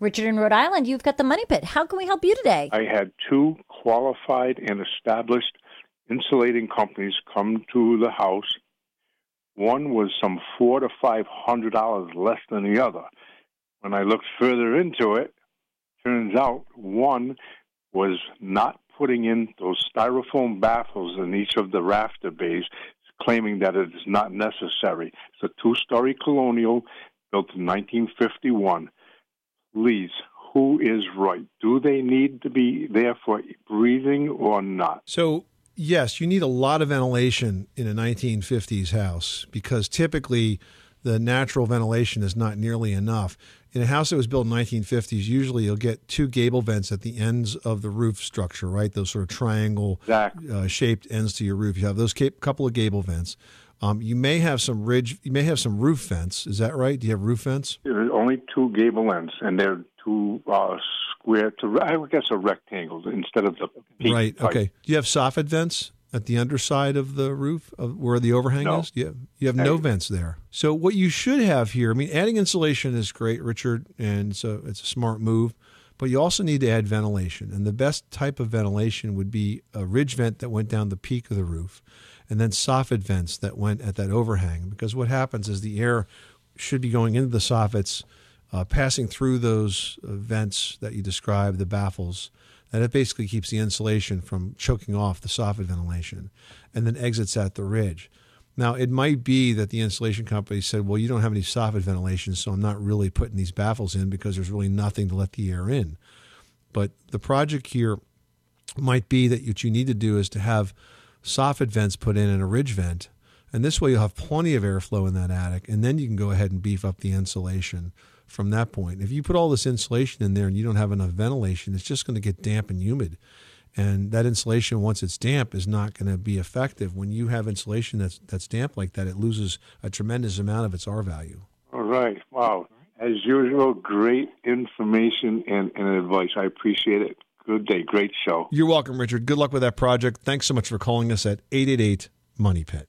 Richard in Rhode Island, you've got the Money Pit. How can we help you today? I had two qualified and established insulating companies come to the house. One was some four to five hundred dollars less than the other. When I looked further into it, turns out one was not putting in those styrofoam baffles in each of the rafter bays, claiming that it is not necessary. It's a two-story colonial built in 1951. Please, who is right? Do they need to be there for breathing or not? So, yes, you need a lot of ventilation in a 1950s house because typically the natural ventilation is not nearly enough. In a house that was built in 1950s, usually you'll get two gable vents at the ends of the roof structure, right? Those sort of triangle exactly. uh, shaped ends to your roof. You have those couple of gable vents. Um, you may have some ridge. You may have some roof vents. Is that right? Do you have roof vents? There's only two gable ends, and they're two uh, square to I guess a rectangle instead of the right. Okay. Do you have soffit vents at the underside of the roof, of where the overhang no. is? You have, you have no vents there. So what you should have here, I mean, adding insulation is great, Richard, and so it's a smart move. But you also need to add ventilation, and the best type of ventilation would be a ridge vent that went down the peak of the roof and then soffit vents that went at that overhang. Because what happens is the air should be going into the soffits, uh, passing through those uh, vents that you described, the baffles, and it basically keeps the insulation from choking off the soffit ventilation, and then exits at the ridge. Now, it might be that the insulation company said, well, you don't have any soffit ventilation, so I'm not really putting these baffles in because there's really nothing to let the air in. But the project here might be that what you need to do is to have soffit vents put in and a ridge vent. And this way you'll have plenty of airflow in that attic. And then you can go ahead and beef up the insulation from that point. If you put all this insulation in there and you don't have enough ventilation, it's just going to get damp and humid. And that insulation, once it's damp, is not going to be effective. When you have insulation that's that's damp like that, it loses a tremendous amount of its R value. All right. Wow. As usual, great information and, and advice. I appreciate it. Good day. Great show. You're welcome, Richard. Good luck with that project. Thanks so much for calling us at 888 Money Pit.